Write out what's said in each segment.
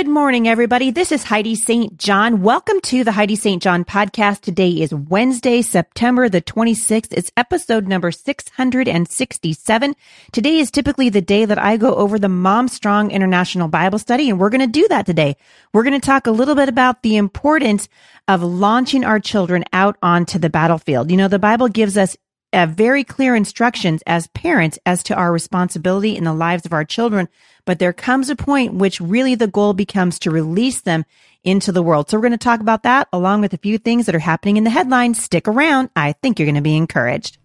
Good morning, everybody. This is Heidi St. John. Welcome to the Heidi St. John podcast. Today is Wednesday, September the 26th. It's episode number 667. Today is typically the day that I go over the Mom Strong International Bible Study, and we're going to do that today. We're going to talk a little bit about the importance of launching our children out onto the battlefield. You know, the Bible gives us uh, very clear instructions as parents as to our responsibility in the lives of our children. But there comes a point which really the goal becomes to release them into the world. So we're going to talk about that along with a few things that are happening in the headlines. Stick around. I think you're going to be encouraged.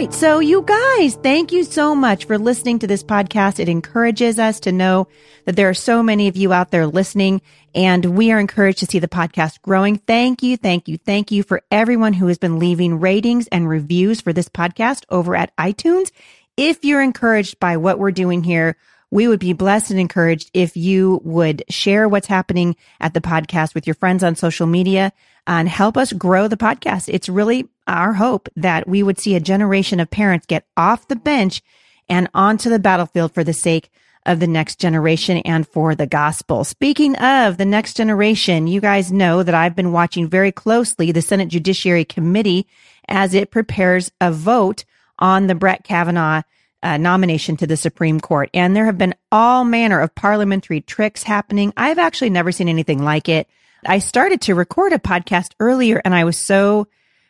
Right. So you guys, thank you so much for listening to this podcast. It encourages us to know that there are so many of you out there listening and we are encouraged to see the podcast growing. Thank you. Thank you. Thank you for everyone who has been leaving ratings and reviews for this podcast over at iTunes. If you're encouraged by what we're doing here, we would be blessed and encouraged if you would share what's happening at the podcast with your friends on social media and help us grow the podcast. It's really our hope that we would see a generation of parents get off the bench and onto the battlefield for the sake of the next generation and for the gospel. Speaking of the next generation, you guys know that I've been watching very closely the Senate Judiciary Committee as it prepares a vote on the Brett Kavanaugh uh, nomination to the Supreme Court. And there have been all manner of parliamentary tricks happening. I've actually never seen anything like it. I started to record a podcast earlier and I was so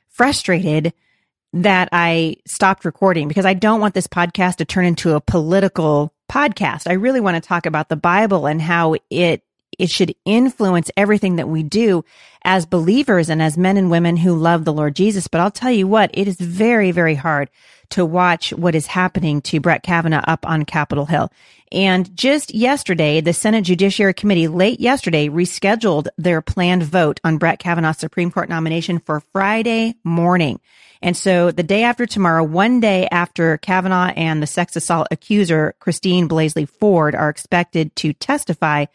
frustrated that I stopped recording because I don't want this podcast to turn into a political podcast. I really want to talk about the Bible and how it it should influence everything that we do as believers and as men and women who love the Lord Jesus. But I'll tell you what, it is very, very hard to watch what is happening to Brett Kavanaugh up on Capitol Hill. And just yesterday, the Senate Judiciary Committee late yesterday rescheduled their planned vote on Brett Kavanaugh's Supreme Court nomination for Friday morning. And so the day after tomorrow, one day after Kavanaugh and the sex assault accuser, Christine Blasey Ford, are expected to testify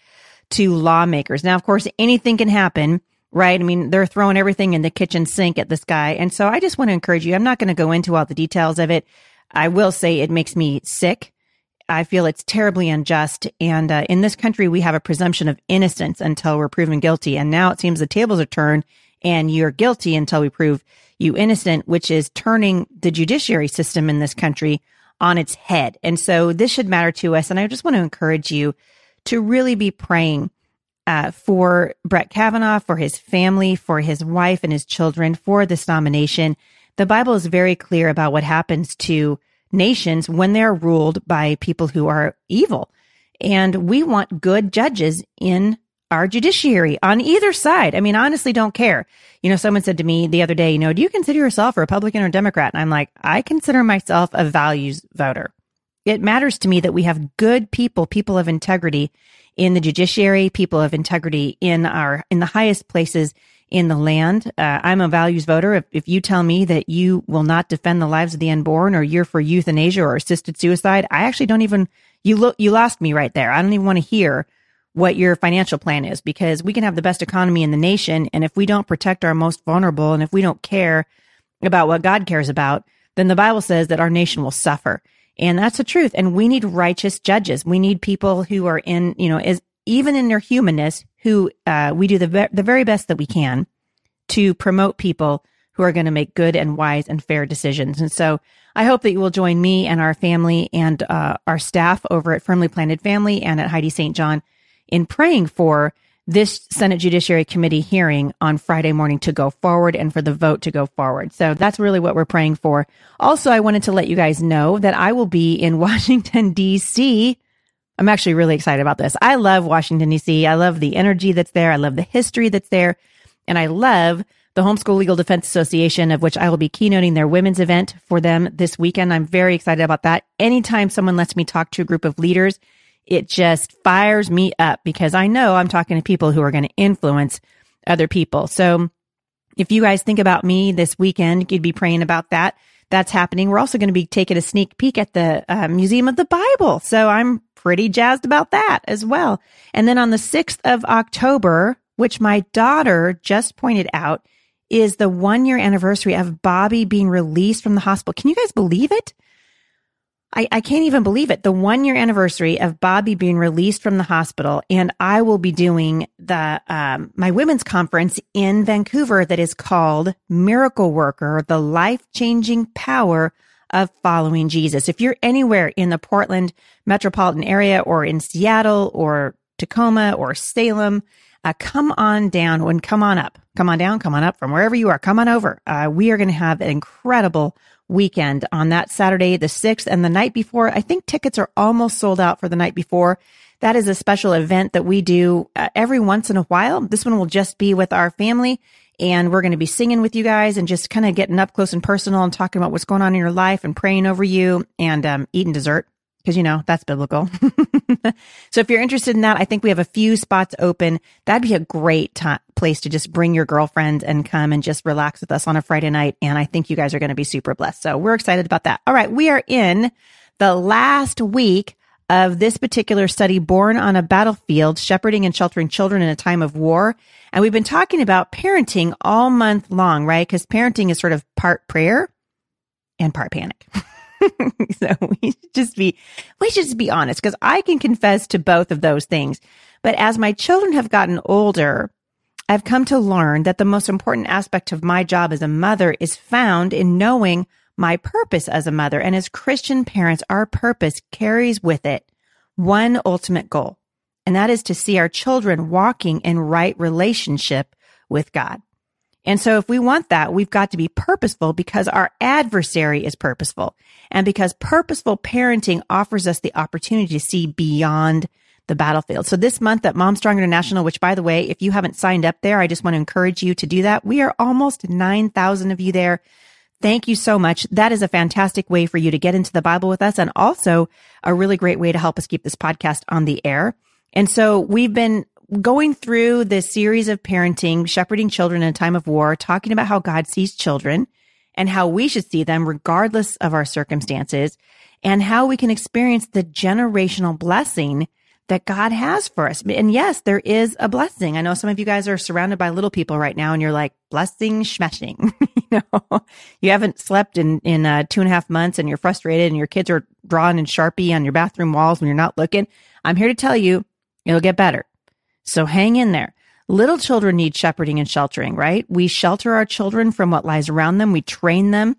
to lawmakers. Now, of course, anything can happen right? I mean, they're throwing everything in the kitchen sink at this guy. And so I just want to encourage you. I'm not going to go into all the details of it. I will say it makes me sick. I feel it's terribly unjust. And uh, in this country, we have a presumption of innocence until we're proven guilty. And now it seems the tables are turned and you're guilty until we prove you innocent, which is turning the judiciary system in this country on its head. And so this should matter to us. And I just want to encourage you to really be praying uh, for Brett Kavanaugh, for his family, for his wife and his children, for this nomination. The Bible is very clear about what happens to nations when they're ruled by people who are evil. And we want good judges in our judiciary on either side. I mean, honestly, don't care. You know, someone said to me the other day, you know, do you consider yourself a Republican or Democrat? And I'm like, I consider myself a values voter. It matters to me that we have good people, people of integrity in the judiciary, people of integrity in our, in the highest places in the land. Uh, I'm a values voter. If, if you tell me that you will not defend the lives of the unborn or you're for euthanasia or assisted suicide, I actually don't even, you look, you lost me right there. I don't even want to hear what your financial plan is because we can have the best economy in the nation. And if we don't protect our most vulnerable and if we don't care about what God cares about, then the Bible says that our nation will suffer. And that's the truth. And we need righteous judges. We need people who are in, you know, is even in their humanness, who uh, we do the ve- the very best that we can to promote people who are going to make good and wise and fair decisions. And so I hope that you will join me and our family and uh, our staff over at Firmly Planted Family and at Heidi St. John in praying for this Senate Judiciary Committee hearing on Friday morning to go forward and for the vote to go forward. So that's really what we're praying for. Also, I wanted to let you guys know that I will be in Washington, D.C. I'm actually really excited about this. I love Washington, D.C. I love the energy that's there. I love the history that's there. And I love the Homeschool Legal Defense Association, of which I will be keynoting their women's event for them this weekend. I'm very excited about that. Anytime someone lets me talk to a group of leaders it just fires me up because I know I'm talking to people who are going to influence other people. So if you guys think about me this weekend, you'd be praying about that. That's happening. We're also going to be taking a sneak peek at the uh, Museum of the Bible. So I'm pretty jazzed about that as well. And then on the 6th of October, which my daughter just pointed out is the one year anniversary of Bobby being released from the hospital. Can you guys believe it? I, I can't even believe it. The one year anniversary of Bobby being released from the hospital. And I will be doing the, um, my women's conference in Vancouver that is called Miracle Worker, the life changing power of following Jesus. If you're anywhere in the Portland metropolitan area or in Seattle or Tacoma or Salem, uh, come on down and come on up. Come on down, come on up from wherever you are. Come on over. Uh, we are going to have an incredible weekend on that Saturday, the 6th, and the night before. I think tickets are almost sold out for the night before. That is a special event that we do uh, every once in a while. This one will just be with our family and we're going to be singing with you guys and just kind of getting up close and personal and talking about what's going on in your life and praying over you and um, eating dessert because you know that's biblical. so if you're interested in that, I think we have a few spots open. That'd be a great t- place to just bring your girlfriend and come and just relax with us on a Friday night. And I think you guys are going to be super blessed. So we're excited about that. All right. We are in the last week of this particular study, Born on a Battlefield, Shepherding and Sheltering Children in a Time of War. And we've been talking about parenting all month long, right? Because parenting is sort of part prayer and part panic. so we should just be, we should just be honest because I can confess to both of those things. But as my children have gotten older, I've come to learn that the most important aspect of my job as a mother is found in knowing my purpose as a mother. And as Christian parents, our purpose carries with it one ultimate goal. And that is to see our children walking in right relationship with God. And so if we want that, we've got to be purposeful because our adversary is purposeful and because purposeful parenting offers us the opportunity to see beyond the battlefield. So this month at Mom Strong International, which by the way, if you haven't signed up there, I just want to encourage you to do that. We are almost 9,000 of you there. Thank you so much. That is a fantastic way for you to get into the Bible with us and also a really great way to help us keep this podcast on the air. And so we've been going through this series of parenting, shepherding children in a time of war, talking about how God sees children and how we should see them regardless of our circumstances and how we can experience the generational blessing that God has for us. And yes, there is a blessing. I know some of you guys are surrounded by little people right now and you're like, blessing, smashing. you know, you haven't slept in, in uh, two and a half months and you're frustrated and your kids are drawing in Sharpie on your bathroom walls when you're not looking. I'm here to tell you it'll get better. So hang in there. Little children need shepherding and sheltering, right? We shelter our children from what lies around them. We train them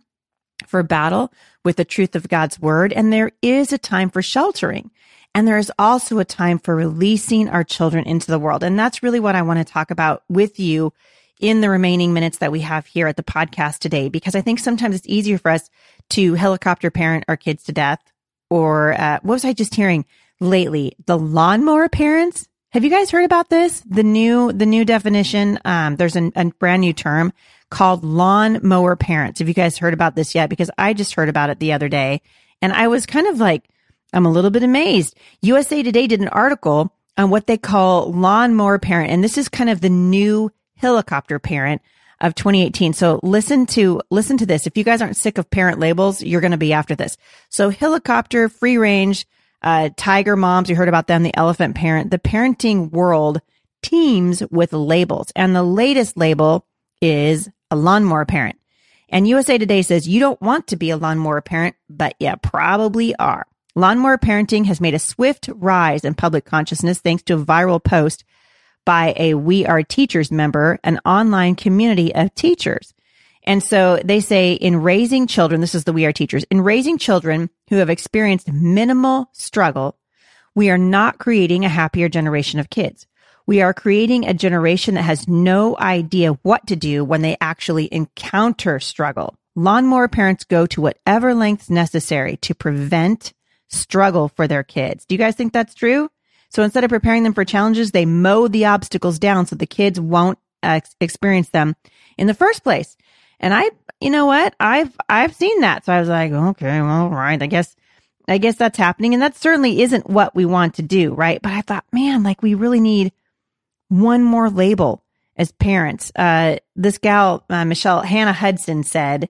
for battle with the truth of God's word. And there is a time for sheltering. And there is also a time for releasing our children into the world. And that's really what I want to talk about with you in the remaining minutes that we have here at the podcast today, because I think sometimes it's easier for us to helicopter parent our kids to death. Or uh, what was I just hearing lately? The lawnmower parents. Have you guys heard about this? The new, the new definition. Um, there's an, a brand new term called lawn mower parents. Have you guys heard about this yet? Because I just heard about it the other day and I was kind of like, I'm a little bit amazed. USA Today did an article on what they call lawn mower parent. And this is kind of the new helicopter parent of 2018. So listen to, listen to this. If you guys aren't sick of parent labels, you're going to be after this. So helicopter, free range, uh, tiger moms, you heard about them, the elephant parent, the parenting world teams with labels. And the latest label is a lawnmower parent. And USA Today says you don't want to be a lawnmower parent, but you probably are. Lawnmower parenting has made a swift rise in public consciousness thanks to a viral post by a We Are Teachers member, an online community of teachers. And so they say in raising children, this is the We Are Teachers, in raising children who have experienced minimal struggle, we are not creating a happier generation of kids. We are creating a generation that has no idea what to do when they actually encounter struggle. Lawnmower parents go to whatever lengths necessary to prevent struggle for their kids. Do you guys think that's true? So instead of preparing them for challenges, they mow the obstacles down so the kids won't experience them in the first place. And I, you know what? I've, I've seen that. So I was like, okay, well, right. I guess, I guess that's happening. And that certainly isn't what we want to do. Right. But I thought, man, like we really need one more label as parents. Uh, this gal, uh, Michelle Hannah Hudson said,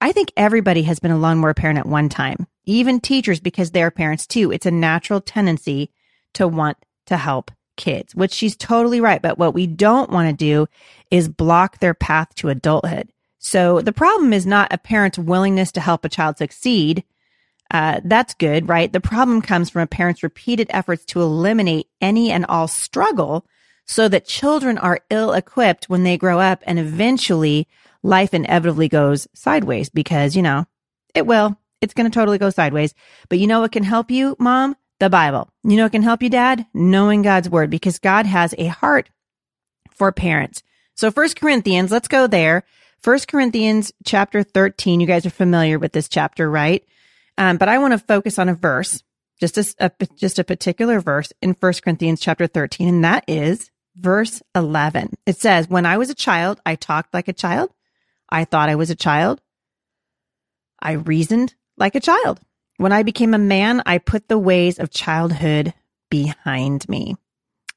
I think everybody has been a lawnmower parent at one time, even teachers because they're parents too. It's a natural tendency to want to help kids, which she's totally right. But what we don't want to do is block their path to adulthood. So the problem is not a parent's willingness to help a child succeed. Uh, that's good, right? The problem comes from a parent's repeated efforts to eliminate any and all struggle so that children are ill equipped when they grow up and eventually life inevitably goes sideways because, you know, it will. It's going to totally go sideways. But you know what can help you, mom? The Bible. You know what can help you, dad? Knowing God's word because God has a heart for parents. So first Corinthians, let's go there. First Corinthians chapter 13. You guys are familiar with this chapter, right? Um, but I want to focus on a verse, just a, a, just a particular verse in First Corinthians chapter 13. And that is verse 11. It says, when I was a child, I talked like a child. I thought I was a child. I reasoned like a child. When I became a man, I put the ways of childhood behind me.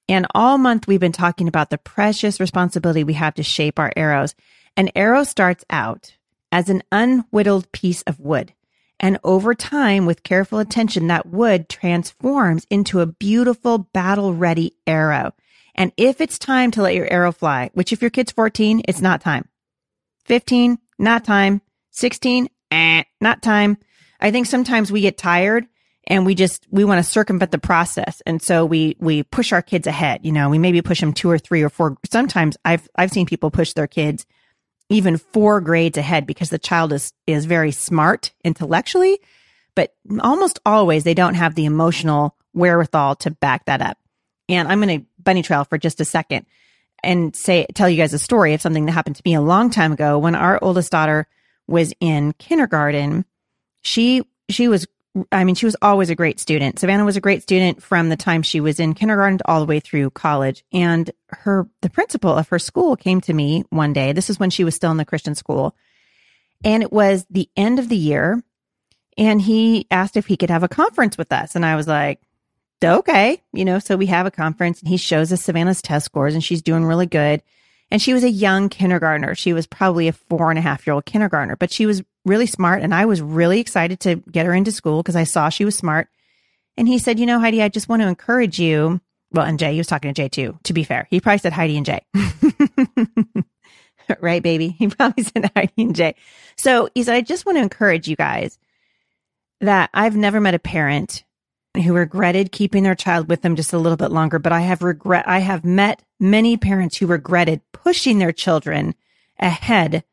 And all month we've been talking about the precious responsibility we have to shape our arrows. An arrow starts out as an unwhittled piece of wood. And over time, with careful attention, that wood transforms into a beautiful battle ready arrow. And if it's time to let your arrow fly, which if your kid's 14, it's not time. 15, not time. 16, eh, not time. I think sometimes we get tired and we just we want to circumvent the process and so we we push our kids ahead you know we maybe push them two or three or four sometimes i've i've seen people push their kids even four grades ahead because the child is, is very smart intellectually, but almost always they don't have the emotional wherewithal to back that up. And I'm going to bunny trail for just a second and say, tell you guys a story of something that happened to me a long time ago when our oldest daughter was in kindergarten. She, she was I mean, she was always a great student. Savannah was a great student from the time she was in kindergarten all the way through college. And her, the principal of her school came to me one day. This is when she was still in the Christian school. And it was the end of the year. And he asked if he could have a conference with us. And I was like, okay, you know, so we have a conference and he shows us Savannah's test scores and she's doing really good. And she was a young kindergartner. She was probably a four and a half year old kindergartner, but she was really smart. And I was really excited to get her into school because I saw she was smart. And he said, You know, Heidi, I just want to encourage you. Well, and Jay, he was talking to Jay too, to be fair. He probably said Heidi and Jay. right, baby? He probably said Heidi and Jay. So he said, I just want to encourage you guys that I've never met a parent who regretted keeping their child with them just a little bit longer, but I have regret, I have met many parents who regretted pushing their children ahead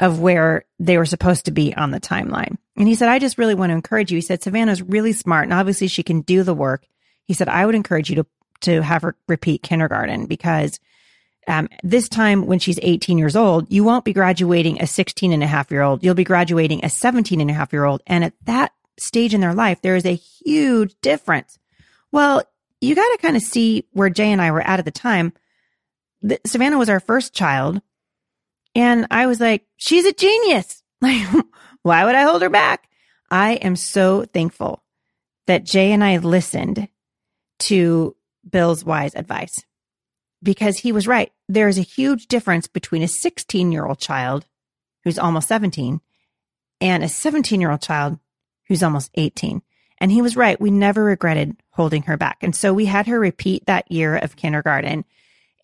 of where they were supposed to be on the timeline. And he said, I just really want to encourage you. He said, Savannah's really smart and obviously she can do the work. He said, I would encourage you to, to have her repeat kindergarten because um, this time when she's 18 years old, you won't be graduating a 16 and a half year old. You'll be graduating a 17 and a half year old. And at that stage in their life, there is a huge difference. Well, you got to kind of see where Jay and I were at at the time. Savannah was our first child. And I was like, she's a genius. Like, why would I hold her back? I am so thankful that Jay and I listened to Bill's wise advice because he was right. There is a huge difference between a 16 year old child who's almost 17 and a 17 year old child who's almost 18. And he was right. We never regretted holding her back. And so we had her repeat that year of kindergarten.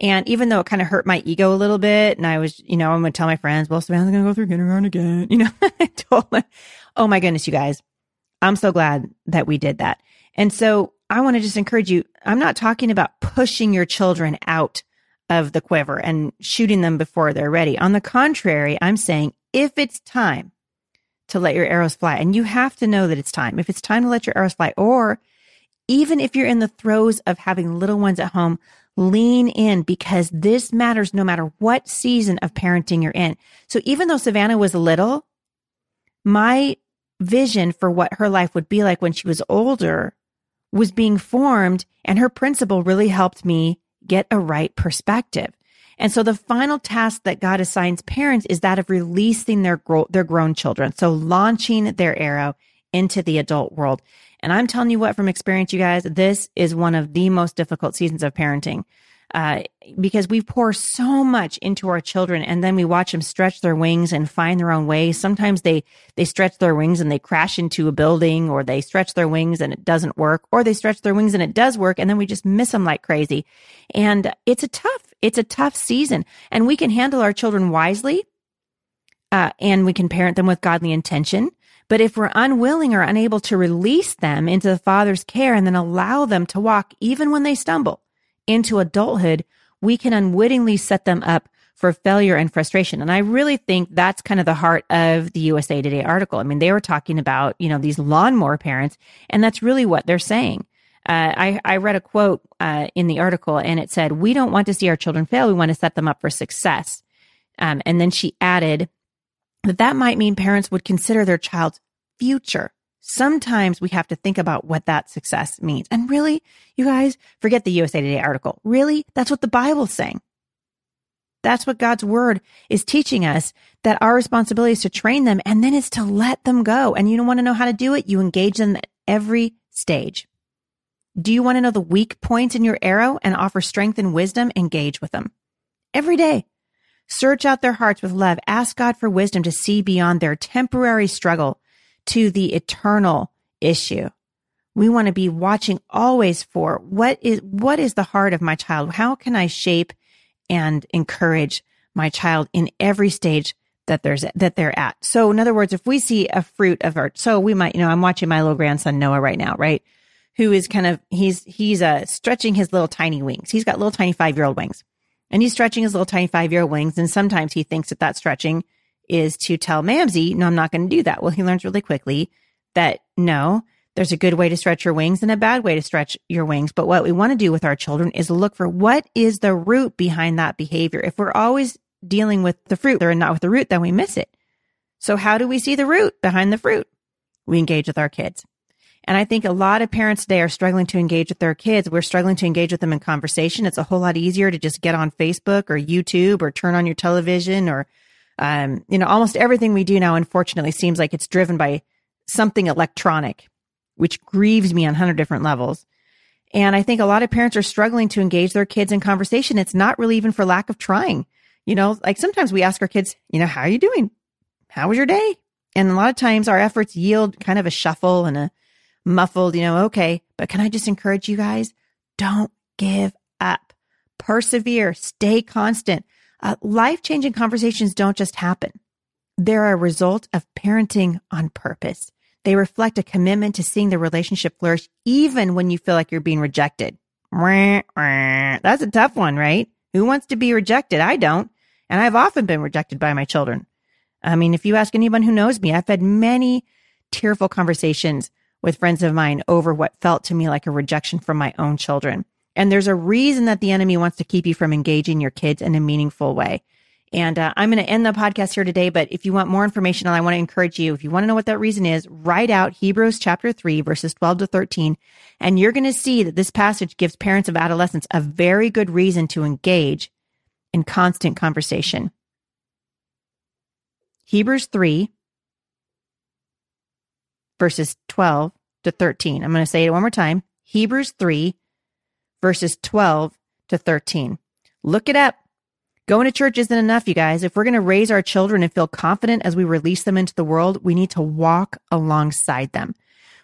And even though it kind of hurt my ego a little bit, and I was, you know, I'm going to tell my friends, well, Savannah's going to go through kindergarten again. You know, I told them, oh my goodness, you guys, I'm so glad that we did that. And so I want to just encourage you. I'm not talking about pushing your children out of the quiver and shooting them before they're ready. On the contrary, I'm saying if it's time to let your arrows fly. And you have to know that it's time. If it's time to let your arrows fly, or even if you're in the throes of having little ones at home, lean in because this matters no matter what season of parenting you're in. So even though Savannah was little, my vision for what her life would be like when she was older was being formed and her principal really helped me get a right perspective. And so the final task that God assigns parents is that of releasing their gro- their grown children. So launching their arrow into the adult world. And I'm telling you what from experience, you guys, this is one of the most difficult seasons of parenting. uh, because we pour so much into our children and then we watch them stretch their wings and find their own way. Sometimes they, they stretch their wings and they crash into a building or they stretch their wings and it doesn't work or they stretch their wings and it does work. And then we just miss them like crazy. And it's a tough, it's a tough season and we can handle our children wisely. Uh, and we can parent them with godly intention. But if we're unwilling or unable to release them into the father's care and then allow them to walk even when they stumble, into adulthood, we can unwittingly set them up for failure and frustration. And I really think that's kind of the heart of the USA Today article. I mean, they were talking about, you know, these lawnmower parents, and that's really what they're saying. Uh, I, I read a quote uh, in the article and it said, We don't want to see our children fail. We want to set them up for success. Um, and then she added that that might mean parents would consider their child's future sometimes we have to think about what that success means. And really, you guys, forget the USA Today article. Really, that's what the Bible's saying. That's what God's word is teaching us that our responsibility is to train them and then is to let them go. And you don't want to know how to do it. You engage them at every stage. Do you want to know the weak points in your arrow and offer strength and wisdom? Engage with them every day. Search out their hearts with love. Ask God for wisdom to see beyond their temporary struggle to the eternal issue. We want to be watching always for what is, what is the heart of my child? How can I shape and encourage my child in every stage that there's, that they're at? So in other words, if we see a fruit of art, so we might, you know, I'm watching my little grandson Noah right now, right? Who is kind of, he's, he's, uh, stretching his little tiny wings. He's got little tiny five year old wings and he's stretching his little tiny five year old wings. And sometimes he thinks that that stretching is to tell Mamsie, no, I'm not going to do that. Well, he learns really quickly that no, there's a good way to stretch your wings and a bad way to stretch your wings. But what we want to do with our children is look for what is the root behind that behavior. If we're always dealing with the fruit or not with the root, then we miss it. So how do we see the root behind the fruit? We engage with our kids. And I think a lot of parents today are struggling to engage with their kids. We're struggling to engage with them in conversation. It's a whole lot easier to just get on Facebook or YouTube or turn on your television or um, you know, almost everything we do now, unfortunately, seems like it's driven by something electronic, which grieves me on a hundred different levels. And I think a lot of parents are struggling to engage their kids in conversation. It's not really even for lack of trying. You know, like sometimes we ask our kids, you know, how are you doing? How was your day? And a lot of times our efforts yield kind of a shuffle and a muffled, you know, okay, but can I just encourage you guys? Don't give up. Persevere, stay constant. Uh, life changing conversations don't just happen. They're a result of parenting on purpose. They reflect a commitment to seeing the relationship flourish even when you feel like you're being rejected. That's a tough one, right? Who wants to be rejected? I don't. And I've often been rejected by my children. I mean, if you ask anyone who knows me, I've had many tearful conversations with friends of mine over what felt to me like a rejection from my own children. And there's a reason that the enemy wants to keep you from engaging your kids in a meaningful way. And uh, I'm going to end the podcast here today. But if you want more information, I want to encourage you, if you want to know what that reason is, write out Hebrews chapter 3, verses 12 to 13. And you're going to see that this passage gives parents of adolescents a very good reason to engage in constant conversation. Hebrews 3, verses 12 to 13. I'm going to say it one more time. Hebrews 3, verses 12 to 13. Look it up. Going to church isn't enough, you guys. If we're going to raise our children and feel confident as we release them into the world, we need to walk alongside them.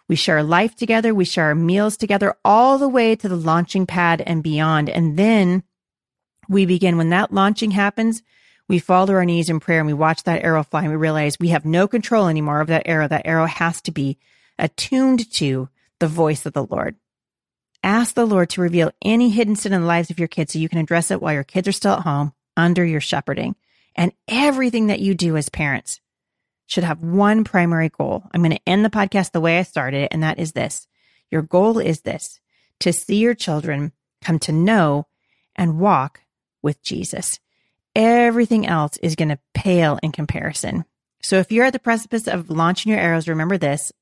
We share life together. We share our meals together all the way to the launching pad and beyond. And then we begin when that launching happens, we fall to our knees in prayer and we watch that arrow fly and we realize we have no control anymore of that arrow. That arrow has to be attuned to the voice of the Lord. Ask the Lord to reveal any hidden sin in the lives of your kids so you can address it while your kids are still at home under your shepherding. And everything that you do as parents should have one primary goal. I'm going to end the podcast the way I started it, and that is this. Your goal is this to see your children come to know and walk with Jesus. Everything else is going to pale in comparison. So if you're at the precipice of launching your arrows, remember this.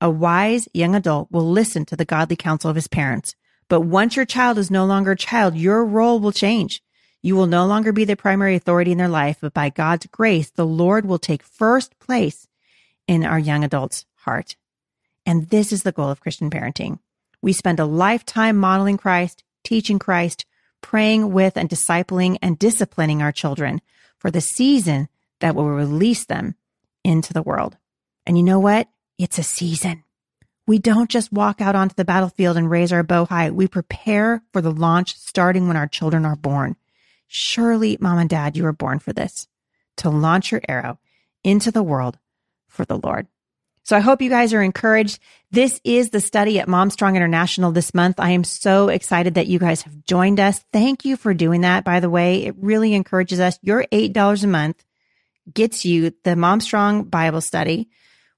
A wise young adult will listen to the godly counsel of his parents. But once your child is no longer a child, your role will change. You will no longer be the primary authority in their life, but by God's grace, the Lord will take first place in our young adult's heart. And this is the goal of Christian parenting. We spend a lifetime modeling Christ, teaching Christ, praying with and discipling and disciplining our children for the season that will release them into the world. And you know what? It's a season. We don't just walk out onto the battlefield and raise our bow high. We prepare for the launch starting when our children are born. Surely, mom and dad, you were born for this to launch your arrow into the world for the Lord. So I hope you guys are encouraged. This is the study at Momstrong International this month. I am so excited that you guys have joined us. Thank you for doing that. By the way, it really encourages us. Your $8 a month gets you the Momstrong Bible study,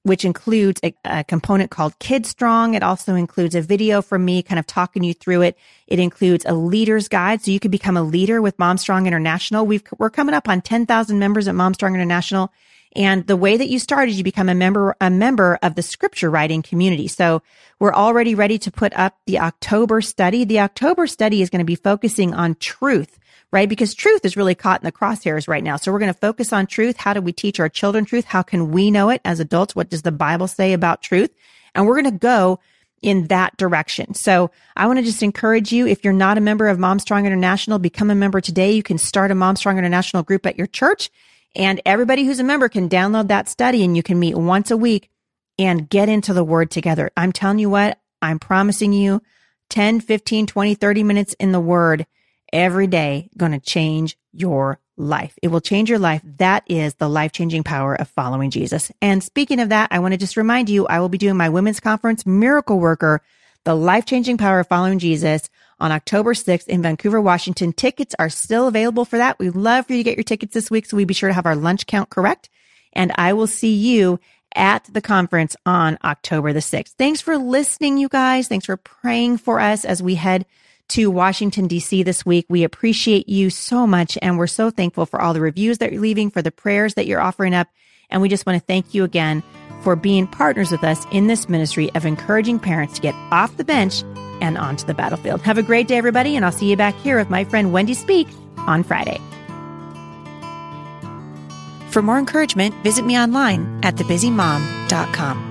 which includes a, a, component called Kid Strong. It also includes a video from me kind of talking you through it. It includes a leader's guide. So you can become a leader with Mom Strong International. We've, we're coming up on 10,000 members at Mom Strong International. And the way that you start is you become a member, a member of the scripture writing community. So we're already ready to put up the October study. The October study is going to be focusing on truth, right? Because truth is really caught in the crosshairs right now. So we're going to focus on truth. How do we teach our children truth? How can we know it as adults? What does the Bible say about truth? And we're going to go in that direction. So I want to just encourage you. If you're not a member of Mom Strong International, become a member today. You can start a Mom Strong International group at your church and everybody who's a member can download that study and you can meet once a week and get into the word together. I'm telling you what, I'm promising you 10, 15, 20, 30 minutes in the word every day going to change your life. It will change your life. That is the life changing power of following Jesus. And speaking of that, I want to just remind you, I will be doing my women's conference, Miracle Worker, the life changing power of following Jesus on October 6th in Vancouver, Washington. Tickets are still available for that. We'd love for you to get your tickets this week. So we be sure to have our lunch count correct. And I will see you at the conference on October the 6th. Thanks for listening, you guys. Thanks for praying for us as we head to Washington, DC this week. We appreciate you so much. And we're so thankful for all the reviews that you're leaving, for the prayers that you're offering up. And we just want to thank you again for being partners with us in this ministry of encouraging parents to get off the bench and onto the battlefield. Have a great day, everybody, and I'll see you back here with my friend Wendy Speake on Friday. For more encouragement, visit me online at thebusymom.com.